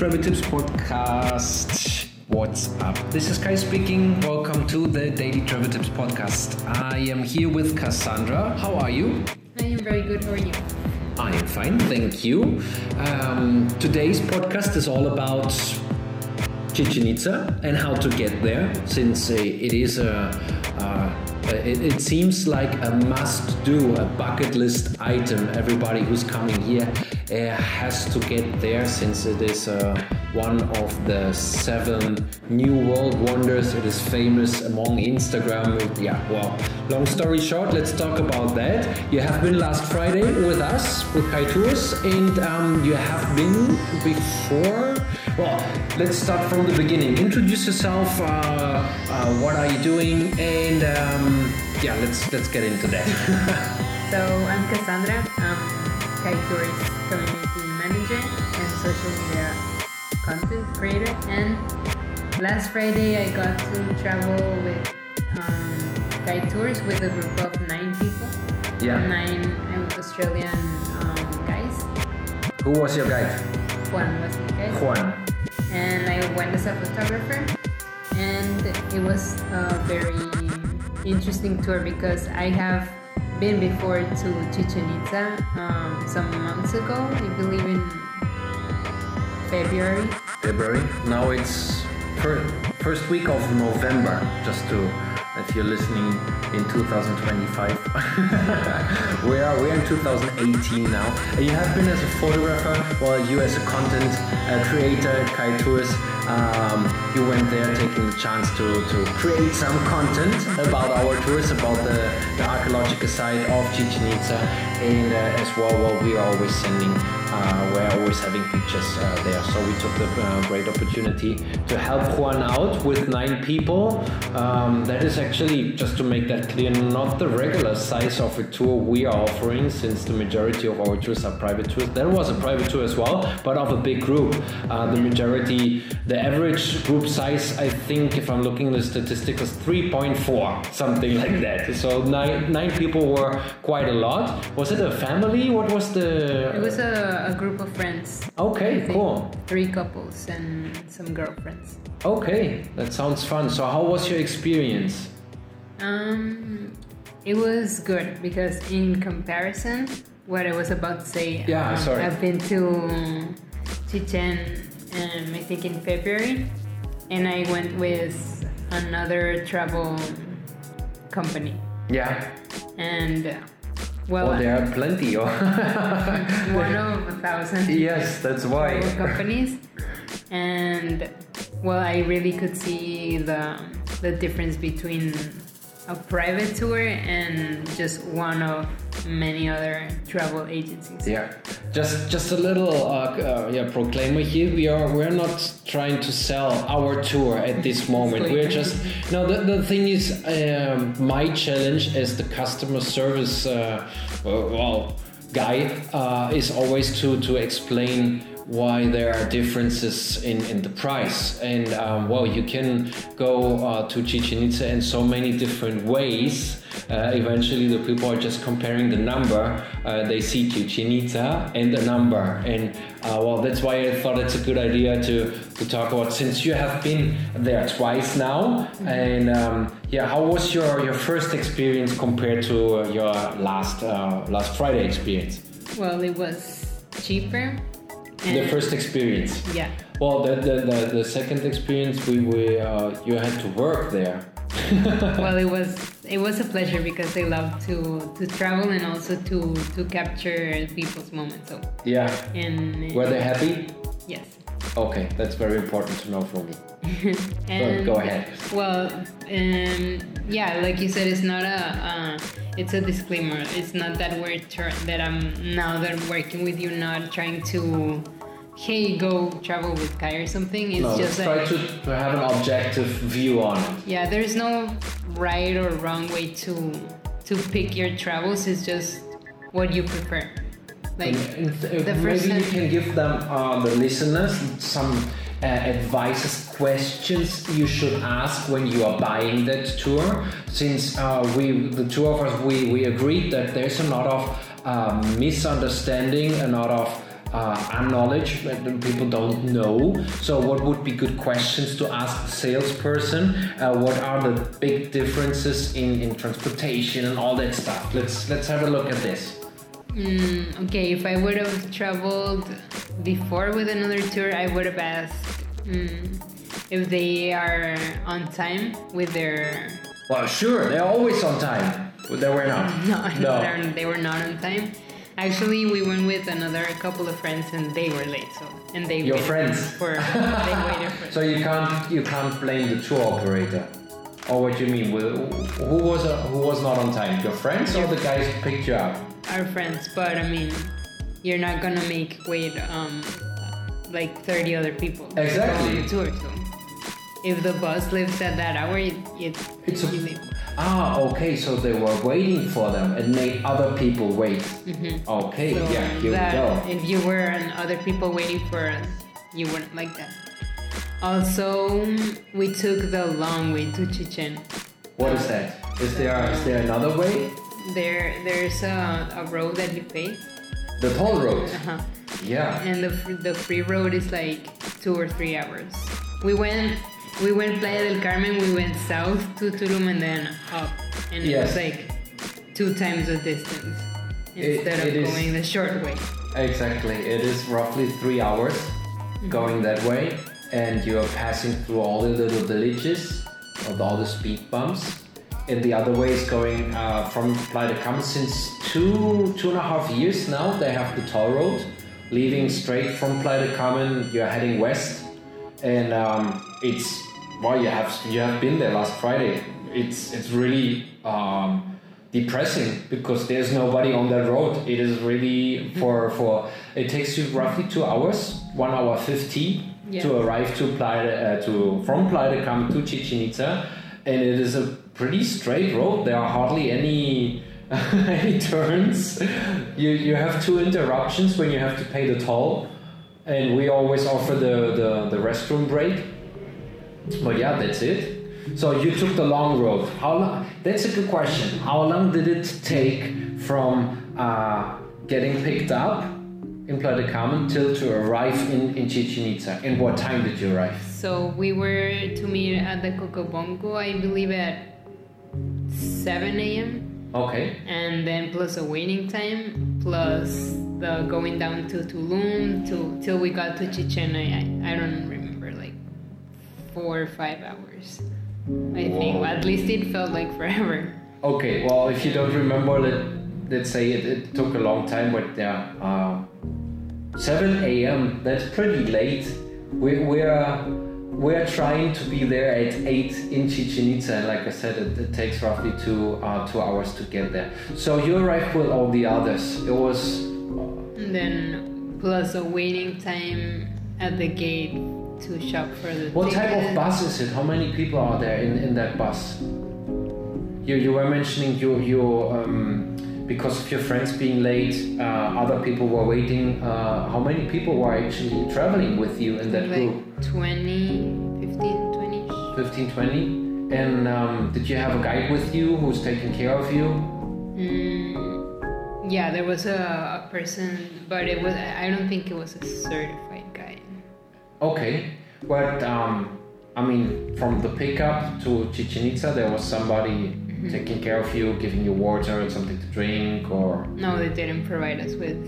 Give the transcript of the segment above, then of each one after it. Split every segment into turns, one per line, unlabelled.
Travel Tips Podcast. What's up? This is Kai speaking. Welcome to the Daily Travel Tips Podcast. I am here with Cassandra. How are you?
I am very good. How are you?
I am fine, thank you. Um, today's podcast is all about Chichen Itza and how to get there, since uh, it is a. Uh, it, it seems like a must-do, a bucket list item. Everybody who's coming here uh, has to get there, since it is uh, one of the seven new world wonders. It is famous among Instagram. Yeah, well, long story short, let's talk about that. You have been last Friday with us with Kai Tours, and um, you have been before. Well, let's start from the beginning. Introduce yourself. Uh, uh, what are you doing? And um, yeah, let's let's get into that.
So I'm Cassandra. I'm Kai Tours community manager and social media content creator. And last Friday I got to travel with um, Kai Tours with a group of nine people.
Yeah.
Nine uh, Australian um, guys.
Who was your guide?
Juan was the guy.
Juan.
And I went as a photographer. And it was a very interesting tour because I have been before to Chichen Itza um, some months ago, I believe in February.
February. Now it's fir- first week of November. Just to, if you're listening in 2025, we are we are in 2018 now. And you have been as a photographer, well, you as a content uh, creator, Kai Tours. Um, you went there taking the chance to, to create some content about our tours, about the, the archaeological side of Chichen Itza, and uh, as well, well, we are always sending uh, we're always having pictures uh, there. So we took the uh, great opportunity to help Juan out with nine people. Um, that is actually, just to make that clear, not the regular size of a tour we are offering, since the majority of our tours are private tours. There was a private tour as well, but of a big group. Uh, the majority, the average group size, I think, if I'm looking at the statistics, is 3.4, something like that. So nine, nine people were quite a lot. Was it a family? What was the?
It was a, a group of friends.
Okay, cool.
Three couples and some girlfriends.
Okay, that sounds fun. So, how was your experience?
Um, it was good because in comparison, what I was about to say,
Yeah,
um,
sorry.
I've been to Chichen, um, I think in February, and I went with another travel company,
Yeah.
and uh, well,
Well, there are plenty. Of
one of a thousand
yes, that's why.
companies, and well, I really could see the the difference between a private tour and just one of many other travel agencies.
Yeah, just just a little uh, uh, yeah proclaimer here. We are we're not trying to sell our tour at this moment. We're just no. The, the thing is, um, my challenge as the customer service uh, uh, well guy uh, is always to to explain why there are differences in, in the price. And um, well you can go uh, to Chichen Itza in so many different ways. Uh, eventually the people are just comparing the number. Uh, they see Chichen Itza and the number. And uh, well that's why I thought it's a good idea to, to talk about since you have been there twice now. And um, yeah how was your, your first experience compared to uh, your last uh, last Friday experience?
Well, it was cheaper.
The first experience
Yeah.
Well, the the, the, the second experience, we, we uh, you had to work there.
well, it was it was a pleasure because I love to to travel and also to to capture people's moments. So
yeah.
and
Were they happy?
Yes.
Okay, that's very important to know for me.
And
go ahead.
Well, um, yeah, like you said, it's not a. Uh, it's a disclaimer. It's not that we're tr- that I'm now that I'm working with you, not trying to hey, go travel with Kai or something. It's
no,
just
try
like
to, to have an objective view on it.
yeah, there's no right or wrong way to to pick your travels. It's just what you prefer. Like
And,
the
maybe you can give them, uh, the listeners, some uh, advices, questions you should ask when you are buying that tour. Since uh, we, the two of us, we, we agreed that there's a lot of uh, misunderstanding, a lot of uh, unknowledge that people don't know. So, what would be good questions to ask the salesperson? Uh, what are the big differences in, in transportation and all that stuff? Let's let's have a look at this.
Mm, okay, if I would have traveled before with another tour, I would have asked mm, if they are on time with their.
Well, sure, they're always on time. But they were not.
No,
No.
they're- were not on time. Actually, we went with another couple of friends and they were late. So and they
Your friends?
for they waited for.
So you can't you can't blame the tour operator. Or what do you mean? With who was who was not on time? Your friends or the guys who picked you up?
Our friends, but I mean, you're not gonna make wait um like 30 other people to go
Exactly.
on the tour. So if the bus leaves at that hour, it, it
It's a-. Ah, okay. So they were waiting for them and made other people wait. Okay,
So
yeah, here
that,
we go.
If you were and other people waiting for us, you wouldn't like that. Also, we took the long way to Chichen.
What is that? Is there is there another way?
There, there's a, a road that you pay,
The toll road.
uh-huh.
Yeah.
and the the free road is like two or three hours. We went, we went Playa del Carmen. We went south to Tulum and then up, and it
Yes.
was like two times the distance instead
it
of
is-
going the short way.
Exactly. It is roughly three hours going that way, and you are passing through all the little villages with all the speed bumps. And the other way is going uh, from Playa de Carmen since two two and a half years now. They have the toll road leaving straight from Playa de Carmen. You're heading west, and um, it's well, you have you have been there last Friday. It's it's really um, depressing because there's nobody on that road. It is really for for it takes you roughly two hours, one hour fifty
Yeah.
to arrive to Playa uh, to from Playa de Carmen to Chichen Itza, and it is a pretty straight road. There are hardly any any turns. You you have two interruptions when you have to pay the toll, and we always offer the the, the restroom break. But yeah, that's it. So you took the long road. How long? That's a good question. How long did it take from uh, getting picked up in Playa Carmen till to arrive in, in Chichen Itza? And what time did you arrive?
So we were to meet at the Coco Bongo, I believe, at 7 a.m.
Okay.
and then plus a waiting time, plus the going down to Tulum to till we got to Chichen. I I don't remember like four or five hours. I think at least it felt like forever.
Okay. Well, if you don't remember, let let's say it, it took a long time, but yeah, uh, 7 a.m. That's pretty late. We we're we're trying to be there at 8 in Chichen Itza, and like I said, it, it takes roughly two uh, two hours to get there. So you arrived with all the others. It was
And then plus a waiting time at the gate to shop for the.
what type of bus is it? How many people are there in, in that bus? You you were mentioning you you um, because of your friends being late, uh, other people were waiting. Uh, how many people were actually traveling with you in that group?
Like 20, 15, 20.
15, 20? And um, did you have a guide with you who's taking care of you?
Mm, yeah, there was a, a person, but it was. I don't think it was a certified guide.
Okay, but um, I mean, from the pickup to Chichen Itza, there was somebody taking care of you, giving you water and something to drink, or
No, they didn't provide us with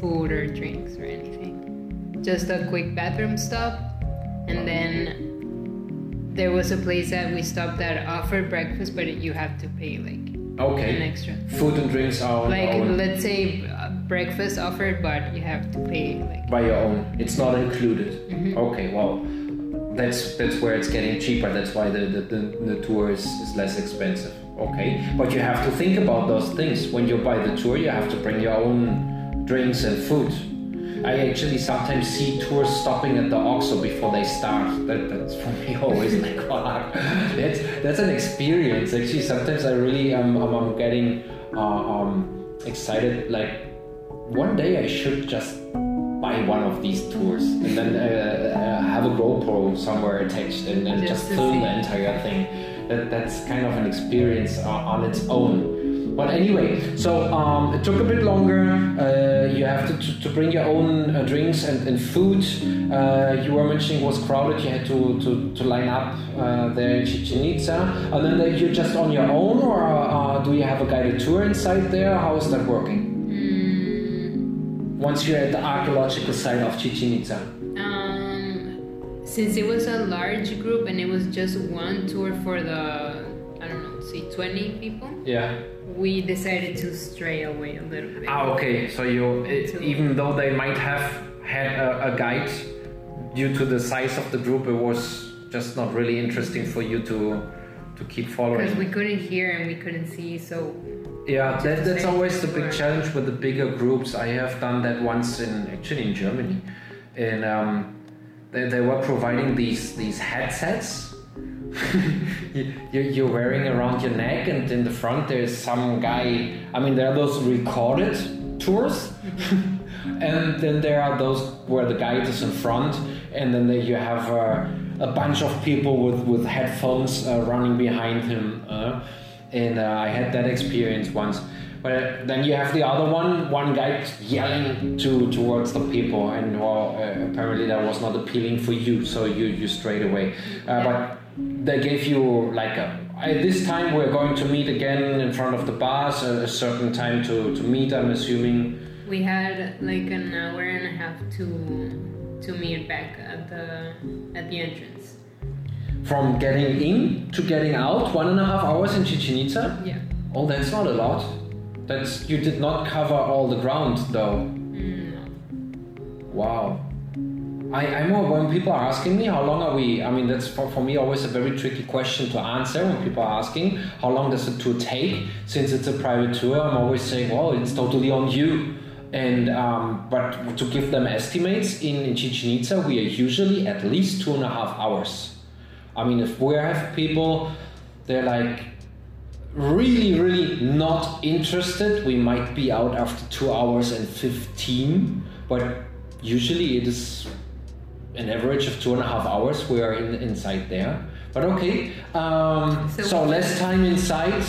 food or drinks or anything. Just a quick bathroom stop, and then there was a place that we stopped that offered breakfast, but you have to pay like
okay an
extra.
food and drinks are
Like
own,
let's say uh, breakfast offered, but you have to pay like.
by your own. It's not included.
Mm-hmm.
Okay, well, that's that's where it's getting cheaper. That's why the the, the, the tour is, is less expensive. Okay, but you have to think about those things when you buy the tour. You have to bring your own drinks and food. I actually sometimes see tours stopping at the OXXO before they start. That, that's for me always like wow, that's that's an experience. Actually, sometimes I really um, um I'm getting uh, um excited. Like one day I should just buy one of these tours and then uh, uh, have a GoPro somewhere attached and, and
Just
just film
see.
the entire thing. That that's kind of an experience uh, on its own. But anyway, so um, it took a bit longer. Uh, you have to, to, to bring your own uh, drinks and, and food. Uh, you were mentioning it was crowded. You had to, to, to line up uh, there in Chichen Itza. And then you're just on your own, or uh, do you have a guided tour inside there? How is that working? Once you're at the archaeological site of Chichen Itza.
um, since it was a large group and it was just one tour for the, I don't know, say 20 people,
Yeah.
we decided to stray away a little bit.
Ah, okay. So you, it, even though they might have had a, a guide, due to the size of the group, it was just not really interesting for you to to keep following.
Because we couldn't hear and we couldn't see, so
Yeah, that, that's always the big challenge with the bigger groups. I have done that once in actually in Germany, and um, they, they were providing these these headsets. you, you- you're wearing around your neck, and in the front there's some guy. I mean, there are those recorded tours, and then there are those where the guide is in front, and then there you have uh, a bunch of people with with headphones uh, running behind him. Uh, and uh, I had that experience once. But then you have the other one, one guy yelling to towards the people, and well, uh, apparently that was not appealing for you, so you you strayed away. Uh, but they gave you like a. At this time, we're going to meet again in front of the bars. A, a certain time to, to meet. I'm assuming.
we had like an hour and a half to to meet back at the at the entrance.
From getting in to getting out, one and a half hours in Chichen Itza.
Yeah.
Oh, that's not a lot. That's you did not cover all the ground though.
Mm,
Wow. I, I'm more, when people are asking me how long are we, I mean, that's for, for me always a very tricky question to answer when people are asking how long does a tour take? Since it's a private tour, I'm always saying, well, it's totally on you. And um, but to give them estimates in, in Chichen Itza, we are usually at least two and a half hours. I mean, if we have people, they're like really, really not interested, we might be out after two hours and 15. But usually it is an average of two and a half hours we are in, inside there. But okay, um,
So-
so, less time inside.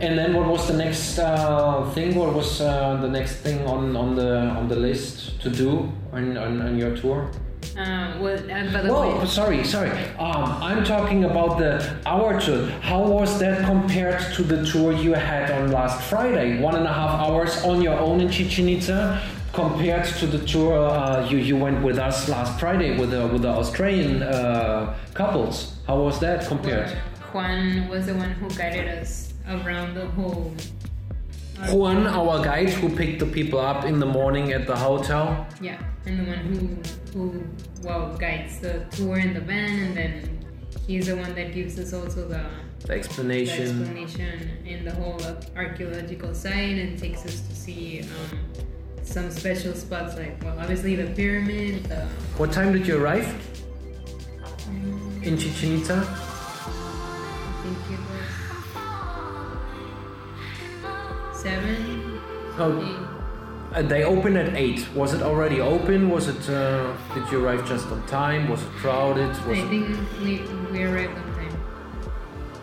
And then what was the next uh, thing? What was uh, the next thing on, on the on the list to do on, on, on your tour?
Uh, well, by the way,
sorry, sorry. Um, I'm talking about the our tour. How was that compared to the tour you had on last Friday? One and a half hours on your own in Chichen Itza, compared to the tour uh, you you went with us last Friday with the with the Australian uh, couples. How was that compared?
Juan was the one who guided us around the whole.
Juan, our guide, who picked the people up in the morning at the hotel.
Yeah, and the one who who well guides the tour in the van, and then he's the one that gives us also the,
The
the
explanation.
explanation in the whole archaeological site, and takes us to see um, some special spots like well, obviously the pyramid. The,
What time did you arrive in Chichen Itza?
Seven,
Oh. Uh, they opened at eight. Was it already open? Was it? Uh, did you arrive just on time? Was it crowded? Was
I
it?
think we, we arrived on time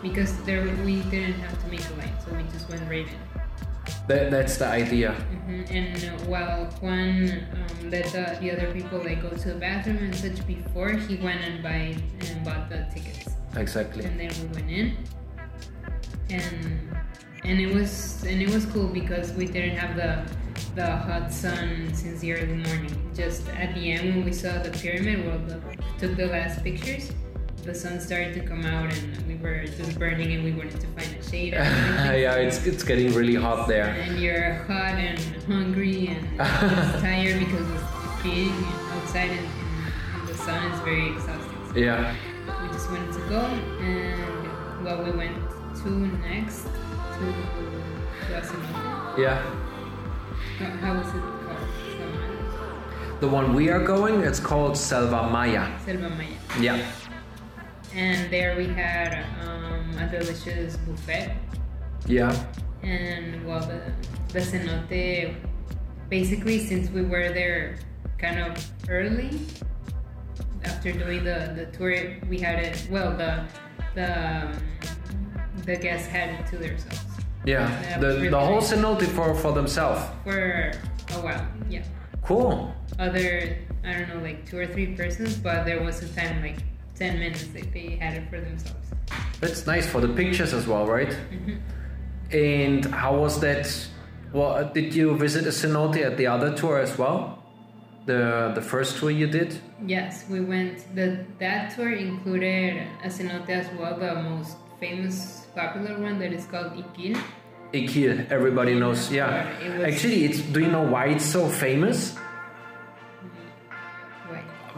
because there we didn't have to make a line, so we just went right in.
That, that's the idea.
hmm And uh, while Juan um, let the, the other people like go to the bathroom and such before, he went and buy and bought the tickets,
Exactly.
and then we went in, and and it was and it was cool because we didn't have the the hot sun since the early morning. Just at the end when we saw the pyramid, well, the, took the last pictures. The sun started to come out and we were just burning and we wanted to find a shade.
yeah, it's it's getting really hot there.
and you're hot and hungry and tired because of being outside and, in the sun is very exhausting. So
Yeah.
we just wanted to go and well, we went to next
Yeah.
How, how it called?
The one we are going, it's called Selva Maya.
Selva Maya.
Yeah.
And there we had um, a delicious buffet.
Yeah.
And well, the, the cenote, basically, since we were there kind of early, after doing the, the tour, we had it, well, the, the, um, the guests had it to themselves
Yeah. The,
really
the whole
nice.
cenote for, for themselves.
for a while. Yeah.
Cool.
Other, I don't know, like two or three persons, but there was a time like 10 minutes that they had it for themselves.
That's nice for the pictures as well, right?
Mm-hmm.
And how was that? Well, did you visit a cenote at the other tour as well? The the first tour you did?
Yes, we went. The that tour included a cenote as well, the most famous, popular one that is called Ikil.
Ikil, everybody knows. Yeah.
It was-
Actually, it's. Do you know why it's so famous?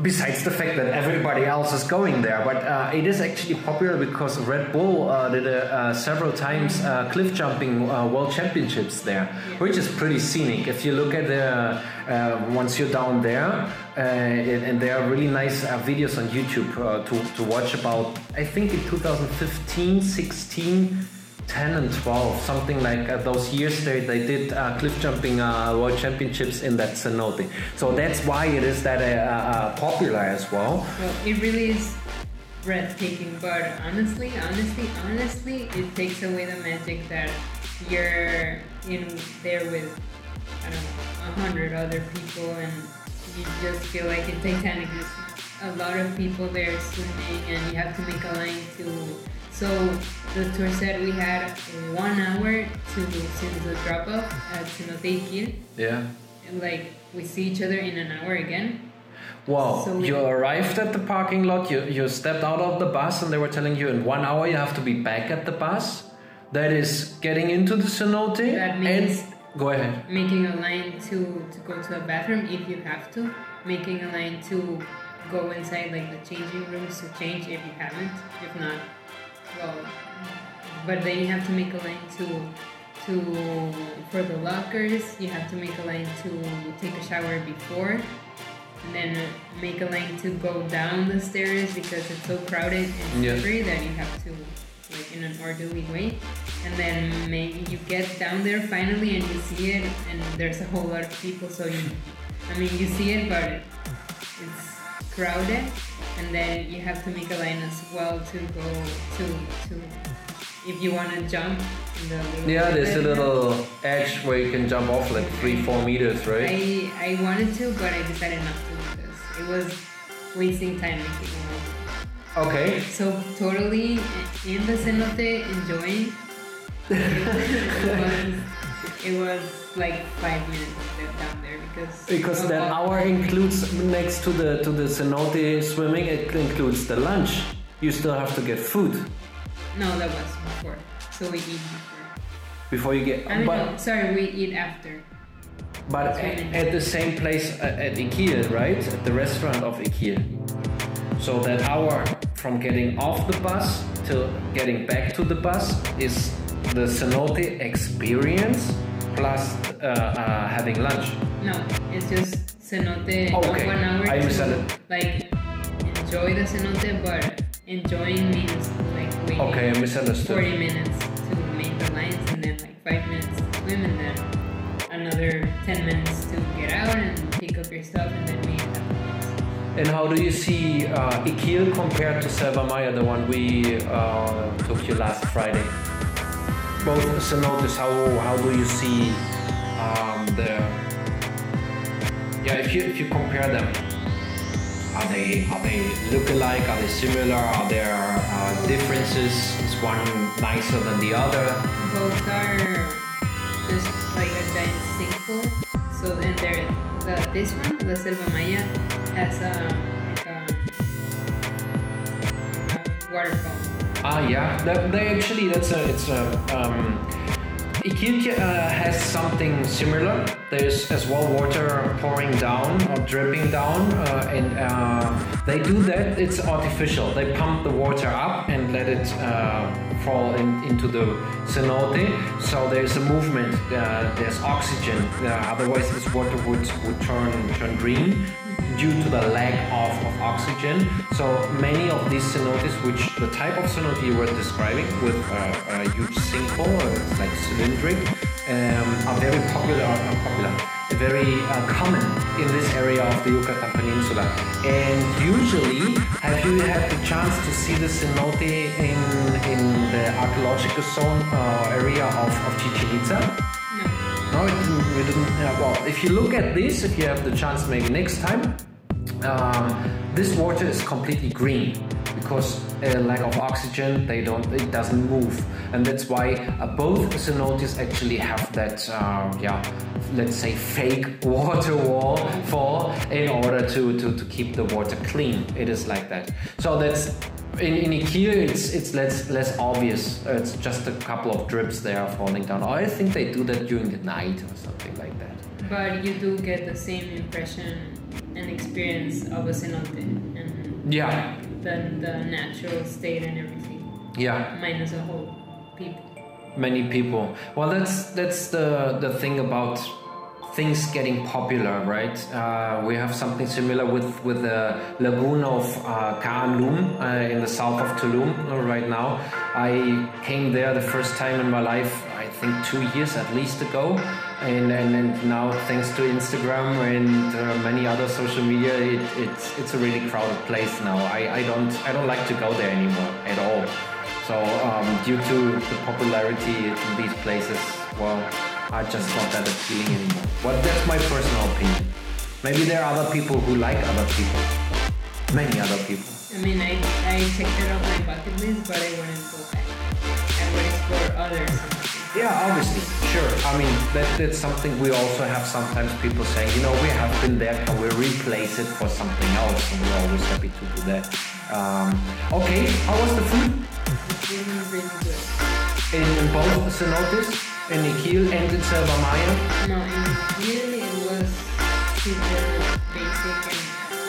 Besides the fact that everybody else is going there, but uh, it is actually popular because Red Bull uh, did uh, several times uh, cliff jumping uh, world championships there, which is pretty scenic. If you look at the uh, once you're down there, uh, and, and there are really nice uh, videos on YouTube uh, to to watch about. I think in 2015, 16. 10 and 12, something like uh, those years they, they did uh, cliff jumping uh, world championships in that cenote. So that's why it is that uh, uh, popular as well.
Well, it really is breathtaking, but honestly, honestly, honestly, it takes away the magic that you're in there with, I don't know, a hundred other people, and you just feel like in Titanic, there's a lot of people there swimming, and you have to make a line to. So the tour said we had one hour to since the drop off at uh, Cenote Ikil,
Yeah.
and like we see each other in an hour again.
Wow,
So
you arrived at the parking lot, you, you stepped out of the bus, and they were telling you in one hour you have to be back at the bus. That is getting into the cenote.
That means-
and go ahead.
making a line to to go to a bathroom if you have to making a line to go inside like the changing rooms to change if you haven't if not well but then you have to make a line to to for the lockers you have to make a line to take a shower before and then make a line to go down the stairs because it's so crowded and slippery that you have to like in an orderly way. And then maybe you get down there finally and you see it and there's a whole lot of people so you i mean you see it but it's crowded and then you have to make a line as well to go to to if you want to jump in the little
Yeah, there's a little edge where you can jump off like three, four meters, right?
I I wanted to, but I decided not to because it was wasting time making.
Okay.
So totally in the cenote enjoying. it was it was like five minutes of left down there because
Because that hour includes next to the to the cenote swimming, it includes the lunch. You still have to get food
No, that was before. So we eat before.
before you get.
I mean,
but
no, sorry, we eat after.
but at, at the same place uh, at Ikil, right? At the restaurant of Ikil. So that hour from getting off the bus till getting back to the bus is the cenote experience plus uh, uh, having lunch.
No, it's just cenote.
Oh, okay.
One hour
I
to,
misunderstood.
like enjoy the cenote, but enjoying means like waiting
Okay, I misunderstood.
40 minutes to make the lines and then like 5 minutes to swim and then another 10 minutes to get out and pick up your stuff and then meet afterwards.
And how do you see uh, Ikil compared to Selva Maya, the one we uh, took you last Friday? Both cenotes, how, how do you see um, the... Yeah, if you, if you compare them, are they, are they look alike? Are they similar? Are there uh, differences? Is one nicer than the other?
Both are just like a giant sinkhole. So and there, the this one, the Selva Maya, has a like a, a waterfall.
Ah, yeah. They, actually, that's a, it's a, um, Ikilke uh, has something similar. There's as well water pouring down or dripping down, uh, and uh, they do that. It's artificial. They pump the water up and let it uh, fall in, into the cenote. So there's a movement. Uh, there's oxygen. Uh, otherwise, this water would would turn turn green due to the lack of, of oxygen. So many of these cenotes, which the type of cenote you were describing with uh, a huge sinkhole, uh, like cylindric, um, are very popular, popular, very uh, common in this area of the Yucatan Peninsula. And usually, have you had the chance to see the cenote in, in the archaeological zone uh, area of, of Chichen Itza?
No.
Didn't, didn't. If you look at this, if you have the chance, maybe next time, um, this water is completely green because uh, lack of oxygen. They don't. It doesn't move, and that's why uh, both cenotes actually have that. Uh, yeah, let's say fake water wall fall in order to, to to keep the water clean. It is like that. So that's in, in Ikil, it's it's less less obvious. It's just a couple of drips there falling down. Or I think they do that during the night or something like that.
But you do get the same impression and experience of a cenote and
Yeah,
the, the natural state and everything,
yeah.
minus a whole people.
Many people. Well, that's that's the the thing about things getting popular, right? Uh, we have something similar with with the lagoon of uh, Kaan Luum uh, in the south of Tulum uh, right now. I came there the first time in my life, I think two years at least ago, and and, and now thanks to Instagram and uh, many other social media, it, it's it's a really crowded place now. I, I don't I don't like to go there anymore at all. So um, due to the popularity in these places, well, I just not that appealing anymore. But that's my personal opinion. Maybe there are other people who like other people. Many other people.
I mean, I, I checked it off my bucket list, but I wouldn't go back. I would explore other cenotes.
Yeah, obviously, sure. I mean, that, that's something we also have sometimes people saying, you know, we have been there, can we replace it for something else? And we're always happy to do that. Um, okay, how was the food?
Really, really good.
In, in both cenotes, in Ikil and in Selva Maya?
No, and really it was super basic and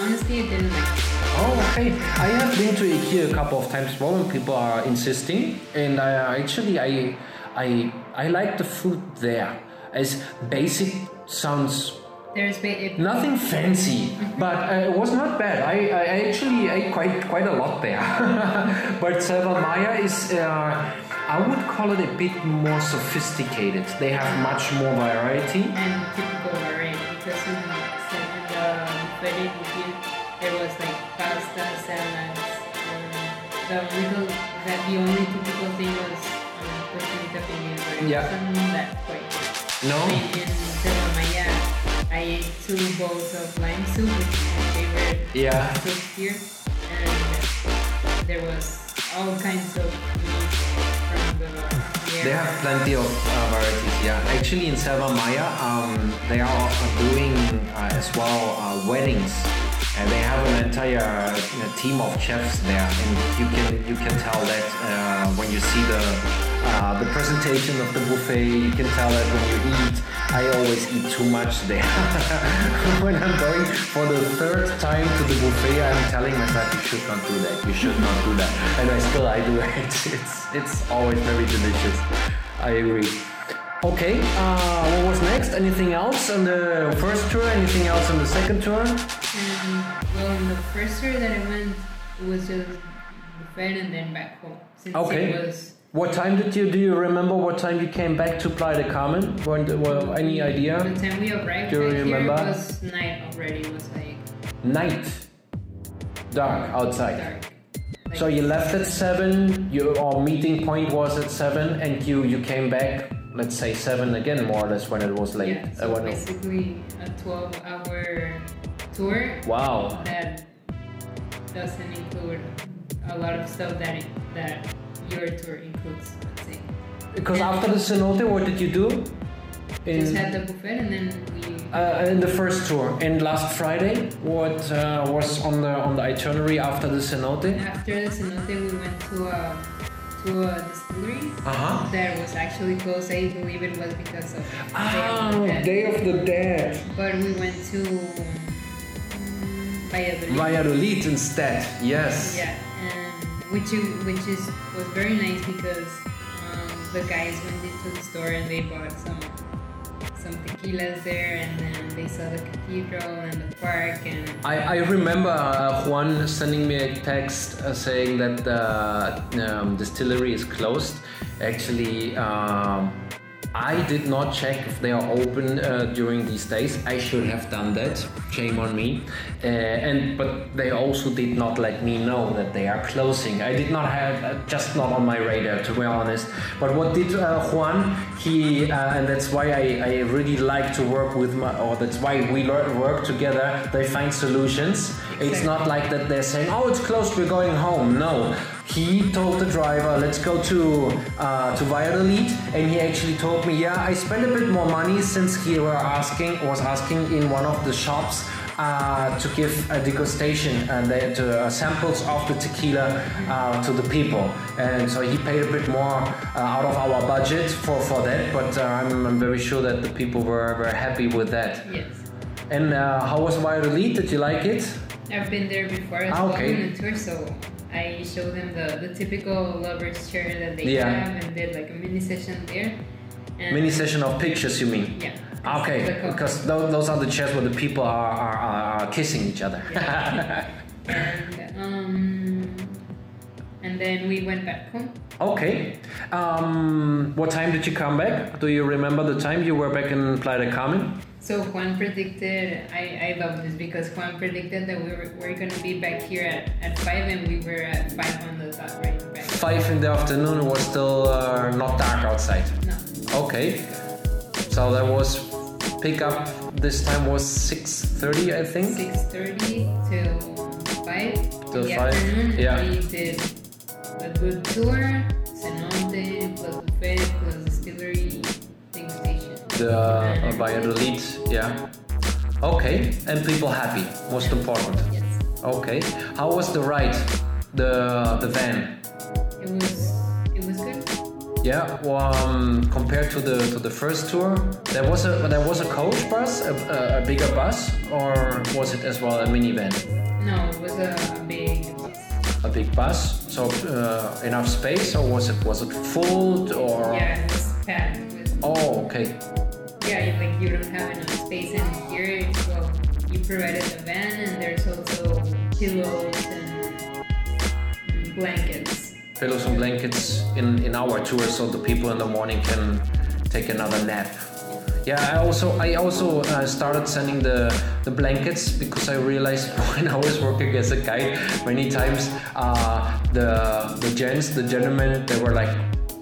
honestly I didn't like it.
Oh, okay. I have been to Ikil a couple of times when people are insisting, and I actually I I I like the food there. As basic sounds
There's ba-
nothing fancy, but uh, it was not bad. I, I actually ate quite quite a lot there. but Selva Maya is. Uh, I would call it a bit more sophisticated. They have much more variety.
and typical variety because in, the buffet there was like pasta, salads, and the little that the only typical thing was
Yeah.
wasn't that quite.
No?
I mean, in Maya, I ate two bowls of lime soup, which is my favorite
Yeah.
soup here, and there was all kinds of meat from the.
They have plenty of uh, varieties, yeah. Actually, in Selva Maya, um, they are doing uh, as well uh, weddings, and they have an entire team of chefs there, and you can you can tell that uh, when you see the uh, the presentation of the buffet, you can tell that when you eat. I always eat too much there. when I'm going for the third time to the buffet, I'm telling myself you should not do that. You should not do that, and I still I do it. It's it's always very delicious. I agree. Okay, uh, what was next? Anything else on the first tour? Anything else on the second tour?
And well, in the first tour that I went, it was just buffet and then back home. Since
Okay.
it was
What time did you do? You remember what time you came back to Playa de Carmen? When, well, any idea?
the time we arrived
Do you remember?
here, it was night already. It was like
Night, dark outside.
dark. Like,
So you left at seven. Your meeting point was at seven, and you you came back. Let's say seven again, more or less when it was late.
Yeah,
Uh,
so
it-
basically a 12-hour tour
wow.
that doesn't include a lot of stuff that that your tour includes. Let's say.
Because after the cenote, what did you do?
Just
In,
had the buffet and then we.
uh, in the first tour, and last Friday, what uh, was on the on the itinerary after the cenote?
After the cenote, we went to a to a distillery
Uh huh.
that was actually closed. I believe it was because of
Oh,
Day of the Dead.
Day of the Dead.
But we went to um, Valladolid.
Valladolid instead. Yes.
Yeah, and which which is was very nice because um, the guys went into the store and they bought some some tequilas there, and then they saw the cathedral and the park and
I, I remember uh, Juan sending me a text uh, saying that the um, distillery is closed. Actually, um, I did not check if they are open uh, during these days. I should have done that. Shame on me. Uh, and but they also did not let me know that they are closing. I did not have uh, just not on my radar to be honest. But what did uh, Juan? He uh, and that's why I, I really like to work with my or that's why we work together. They find solutions. It's not like that they're saying, "Oh, it's closed. We're going home." No, he told the driver, "Let's go to uh, to Valladolid," and he actually told me, "Yeah, I spent a bit more money since he were asking was asking in one of the shops." Uh, to give a degustation and the, to, uh, samples of the tequila uh, to the people, and so he paid a bit more uh, out of our budget for, for that. But uh, I'm, I'm very sure that the people were, were happy with that.
yes.
And uh, how was Valladolid? Did you like it?
I've been there before
Ah, okay.
on a tour, so I showed them the, the typical lovers chair that they
Yeah.
have and did like a mini session there. And
Mini session of pictures, you mean?
Yeah.
Ah, Okay, because tho- those are the chairs where the people are, are, are, kissing each other.
and um, and then we went back home.
okay. Um, what time did you come back? Do you remember the time you were back in Playa del Carmen?
So Juan predicted, I, I love this because Juan predicted that we were, we're going to be back here at, at 5 and we were at 5 on the dot right back.
Five in the afternoon, it was still uh, not dark outside.
No.
Okay. So that was pick up this time was 6.30 I think.
6.30 till 5
Till 5,
afternoon.
yeah.
We did a good tour, cenote, plus buffet, plus distillery, thing station.
The uh, Valladolid, yeah. Okay, and people happy, most important.
Yes.
Okay. How was the ride? The the van?
It was, it was good.
Yeah. Well, um, compared to the to the first tour, there was a there was a coach bus, a, a, a bigger bus, or was it as well a minivan?
No, it was a, a big bus.
Big bus. So uh, enough space, or was it was it full or?
Yeah, it was packed with
Oh, okay.
Yeah, like you don't have enough space in here. so you provided the van, and there's also pillows and blankets.
Pillows and blankets in in our tour, so the people in the morning can take another nap. Yeah, I also I also uh, started sending the the blankets because I realized when I was working as a guide many times uh, the the gents the gentlemen they were like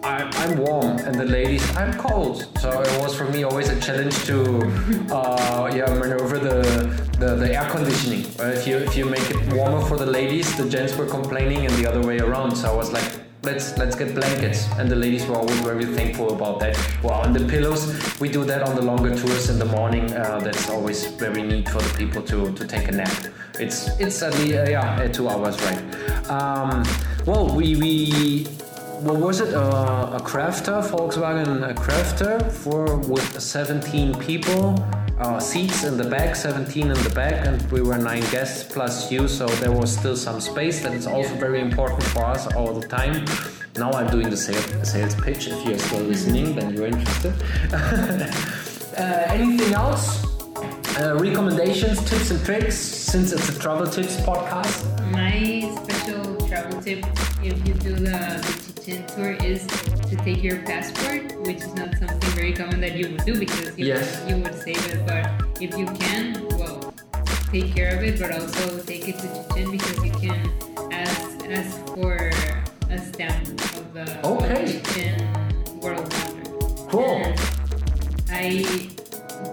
I'm, I'm warm and the ladies I'm cold. So it was for me always a challenge to uh, yeah maneuver the, the the air conditioning. If you if you make it warmer for the ladies the gents were complaining and the other way around. So I was like let's let's get blankets. And the ladies were always very thankful about that. Well and the pillows we do that on the longer tours in the morning. Uh, that's always very neat for the people to to take a nap. It's it's at least uh, yeah two hours right. Um, well we we what was it? Uh, a crafter volkswagen a crafter for with 17 people uh, seats in the back 17 in the back and we were nine guests plus you so there was still some space that is also very important for us all the time. Now i'm doing the sales, pitch. If you're still listening then you're interested. Uh, anything else? Uh, recommendations tips and tricks since it's a travel tips podcast.
My special travel tip, if you do the, the Chichen tour, is to take your passport, which is not something very common that you would do because you,
Yes.
would, you would save it. But if you can, well, take care of it, but also take it to Chichen because you can ask, ask for a stamp of the
Okay.
Chichen World Wonder.
Cool.
And I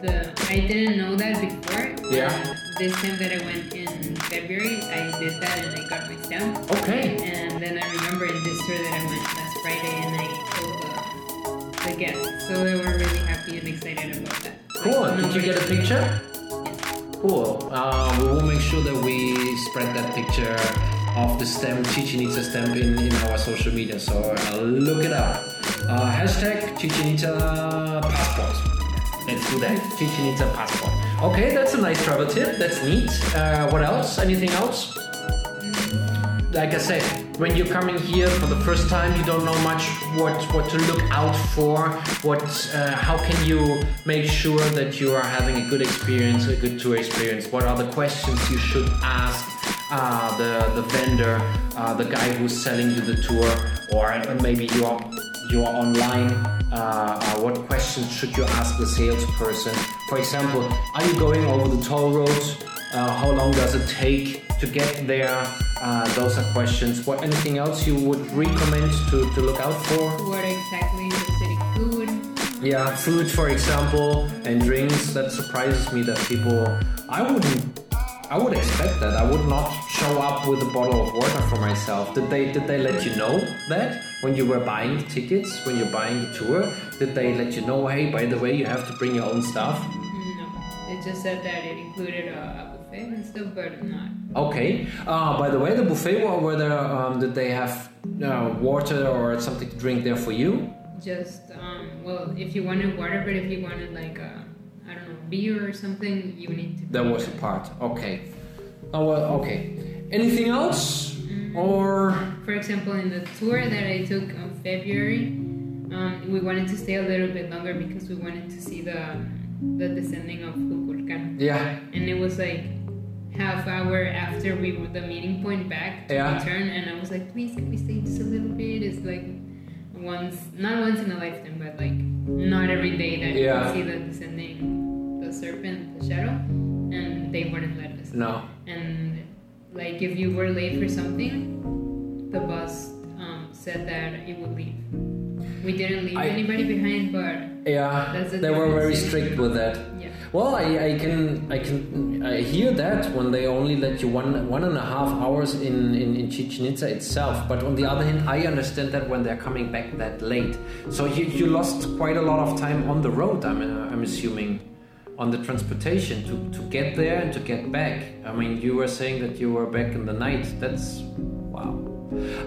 the I didn't know that before.
Yeah.
This time that I went in February, I did that and I got my stamp.
okay
And then I remember in this tour that I went last Friday and I the guests. So they were really happy and excited about that.
Cool.
Like,
Did you get a
nobody-
picture? Cool. Uh, we will make sure that we spread that picture of the stamp, Chichen Itza stamp in, in our social media. So uh, look it up. Uh, hashtag Chichen Itza passport. Let's do that. Chichen Itza passport. Okay, that's a nice travel tip. That's neat. Uh, what else? Anything else? Like I said, when you're coming here for the first time, you don't know much what what to look out for. What, uh, how can you make sure that you are having a good experience, a good tour experience? What are the questions you should ask uh, the the vendor, uh, the guy who's selling you the tour, or maybe you're you're online? Uh, uh, what questions should you ask the salesperson? For example, are you going over the toll roads? Uh, how long does it take to get there? Uh, those are questions. What anything else you would recommend to, to look out for?
What exactly is the city food?
Yeah, food, for example, and drinks. That surprises me that people. I wouldn't. I would expect that. I would not show up with a bottle of water for myself. Did they? Did they let you know that when you were buying the tickets, when you're buying the tour? Did they let you know? Hey, by the way, you have to bring your own stuff.
No, it just said that it included a, a buffet and stuff, but not.
Okay. Uh, by the way, the buffet. What were there? Um, did they have uh, water or something to drink there for you?
Just um, well, if you wanted water, but if you wanted like a, I don't know, beer or something, you need to.
That was a part. Okay. Oh well. Okay. Anything else? Or
For example, in the tour that I took in February, um, we wanted to stay a little bit longer because we wanted to see the the descending of Kukulkan.
yeah.
And it was like half hour after we were the meeting point back to
Yeah.
return, and I was like, please, can we stay just a little bit? It's like once, not once in a lifetime, but like not every day that you
Yeah.
can see the descending, the serpent, the shadow, and they wouldn't let us.
No.
And like if you were late for something, the bus um, said that it would leave. We didn't leave
I-
anybody behind, but
Yeah.
That's a
They were very strict with that. Well, I, I can I can I hear that when they only let you one one and a half hours in, in, in Chichen Itza itself. But on the other hand, I understand that when they're coming back that late, so you, you lost quite a lot of time on the road. I'm I'm assuming on the transportation to, to get there and to get back. I mean, you were saying that you were back in the night. That's wow.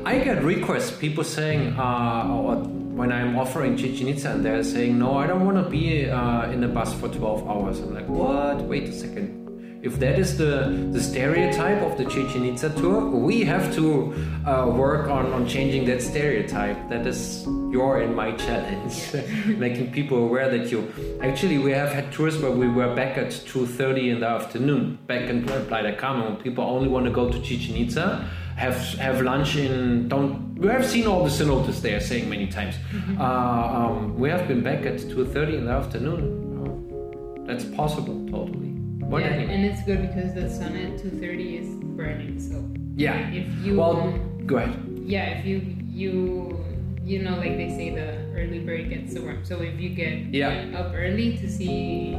I get requests, people saying, uh, or when I'm offering Chichen Itza, and they're saying, no, I don't want to be uh, in a bus for 12 hours. I'm like, what? Wait a second. If that is the, the stereotype of the Chichen Itza tour, we have to uh, work on, on changing that stereotype. That is your and my challenge, making people aware that you. Actually, we have had tours where we were back at 2:30 in the afternoon, back in Playa del Carmen, when people only want to go to Chichen Itza, have have lunch in. Don't we have seen all the cenotes they are saying many times. Uh, um, we have been back at 2:30 in the afternoon. Oh, that's possible, totally. But
yeah, and it's good because the sun at 2:30 is burning. So
yeah.
if you
Well, go ahead.
yeah, if you you you know like they say the early bird gets the worm. So if you get
Yeah.
up early to see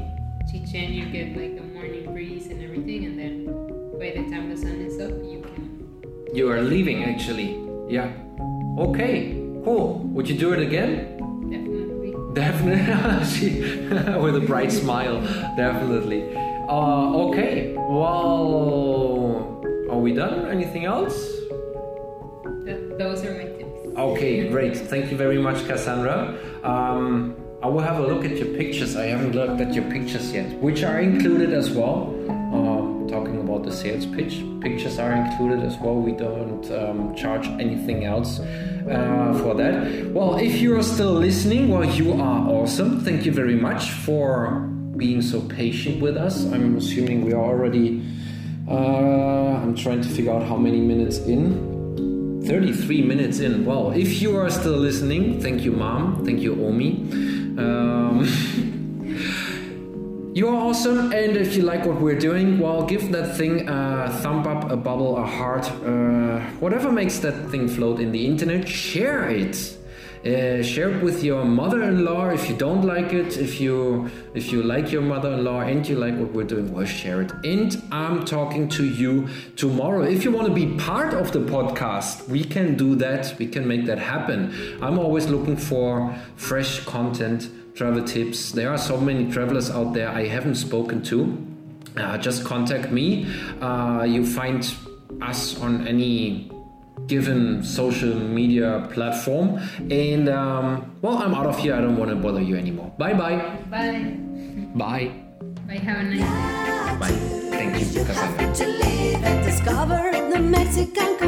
Chichen, you get like the morning breeze and everything, and then by the time the sun is up, you can
You are leaving, actually. Yeah. Okay. Cool. Would you do it again?
definitely.
Definitely. She- With a bright smile. Definitely. Uh, okay. Well, are we done? Anything else?
Those are my tips.
Okay, great. Thank you very much, Cassandra. Um, I will have a look at your pictures. I haven't looked at your pictures yet, which are included as well. The sales pitch, pictures are included as well. We don't um, charge anything else uh, for that. Well, if you are still listening, well, you are awesome. Thank you very much for being so patient with us. I'm assuming we are already. Uh, I'm trying to figure out how many minutes in. 33 minutes in. Well, if you are still listening, thank you, Mom. Thank you, Omi. Um, you are awesome, and if you like what we're doing, well, give that thing a thumb up, a bubble, a heart, uh, whatever makes that thing float in the internet. Share it. Uh, share it with your mother-in-law if you don't like it. If you if you like your mother-in-law and you like what we're doing, well, share it. And I'm talking to you tomorrow. If you want to be part of the podcast, we can do that. We can make that happen. I'm always looking for fresh content, travel tips. There are so many travelers out there I haven't spoken to. Uh, just contact me. Uh, you find us on any given social media platform. And um, well, I'm out of here. I don't want to bother you anymore. Bye bye.
Bye.
Bye.
Bye. Have a nice day.
Bye. Thank you,
You